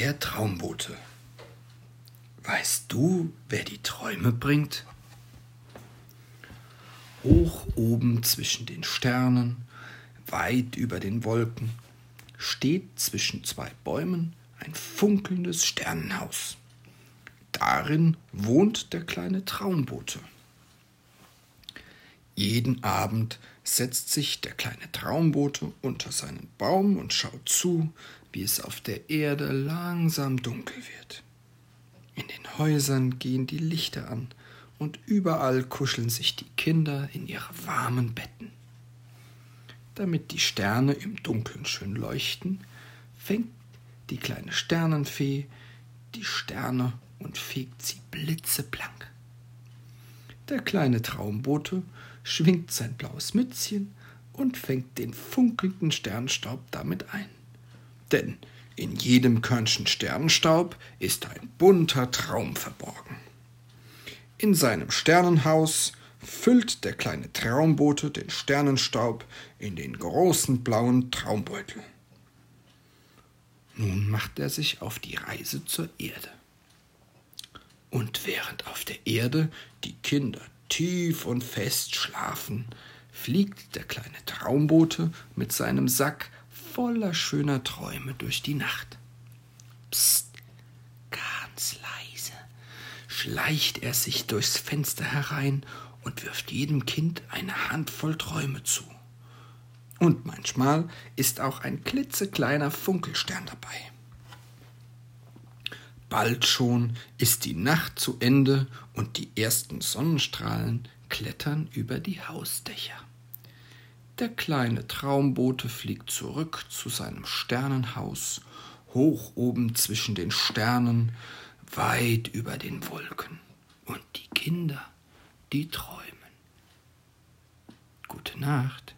Der Traumbote. Weißt du, wer die Träume bringt? Hoch oben zwischen den Sternen, weit über den Wolken, steht zwischen zwei Bäumen ein funkelndes Sternenhaus. Darin wohnt der kleine Traumbote. Jeden Abend setzt sich der kleine Traumbote unter seinen Baum und schaut zu, wie es auf der Erde langsam dunkel wird. In den Häusern gehen die Lichter an und überall kuscheln sich die Kinder in ihre warmen Betten. Damit die Sterne im Dunkeln schön leuchten, fängt die kleine Sternenfee die Sterne und fegt sie blitzeblank. Der kleine Traumbote schwingt sein blaues Mützchen und fängt den funkelnden Sternstaub damit ein. Denn in jedem Körnchen Sternenstaub ist ein bunter Traum verborgen. In seinem Sternenhaus füllt der kleine Traumbote den Sternenstaub in den großen blauen Traumbeutel. Nun macht er sich auf die Reise zur Erde. Und während auf der Erde die Kinder tief und fest schlafen, fliegt der kleine Traumbote mit seinem Sack voller schöner Träume durch die Nacht. Psst, ganz leise schleicht er sich durchs Fenster herein und wirft jedem Kind eine Handvoll Träume zu. Und manchmal ist auch ein klitzekleiner Funkelstern dabei. Bald schon ist die Nacht zu Ende und die ersten Sonnenstrahlen klettern über die Hausdächer. Der kleine Traumbote fliegt zurück zu seinem Sternenhaus, hoch oben zwischen den Sternen, weit über den Wolken. Und die Kinder, die träumen. Gute Nacht.